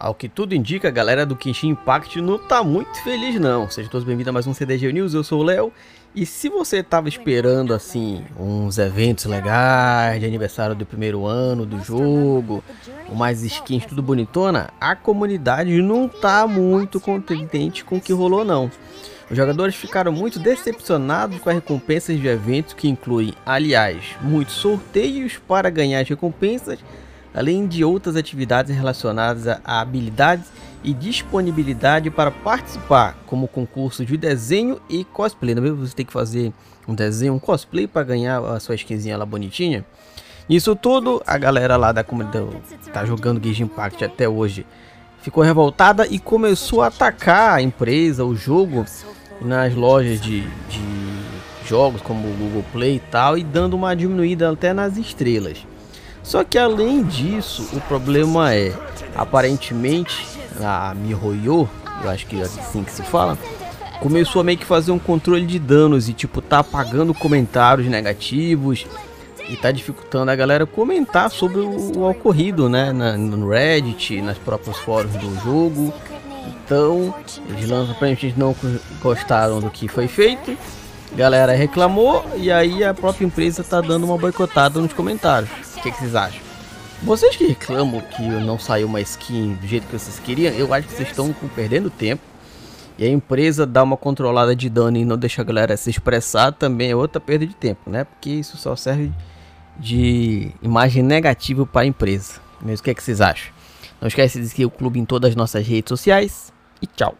Ao que tudo indica, a galera do Kenshin Impact não tá muito feliz não. Sejam todos bem-vindos a mais um CDG News, eu sou o Léo. E se você tava esperando, assim, uns eventos legais de aniversário do primeiro ano do jogo, mais skins tudo bonitona, a comunidade não tá muito contente com o que rolou não. Os jogadores ficaram muito decepcionados com as recompensas de eventos que incluem, aliás, muitos sorteios para ganhar as recompensas, além de outras atividades relacionadas a habilidades e disponibilidade para participar, como concurso de desenho e cosplay. Não é você tem que fazer um desenho, um cosplay para ganhar a sua skinzinha lá bonitinha. Isso tudo, a galera lá da comunidade tá jogando Gage Impact até hoje ficou revoltada e começou a atacar a empresa, o jogo, nas lojas de, de jogos como o Google Play e tal, e dando uma diminuída até nas estrelas. Só que além disso, o problema é, aparentemente, a MiHoYo, eu acho que é assim que se fala, começou a meio que fazer um controle de danos e tipo tá apagando comentários negativos e tá dificultando a galera comentar sobre o, o ocorrido, né, na, no Reddit, nas próprios fóruns do jogo. Então, eles lançam aparentemente não gostaram do que foi feito. Galera reclamou e aí a própria empresa tá dando uma boicotada nos comentários. O que, que vocês acham? Vocês que reclamam que não saiu uma skin do jeito que vocês queriam, eu acho que vocês estão perdendo tempo. E a empresa dá uma controlada de dano e não deixa a galera se expressar também é outra perda de tempo, né? Porque isso só serve de imagem negativa para a empresa. Mas o que, é que vocês acham? Não esquece de seguir o clube em todas as nossas redes sociais e tchau.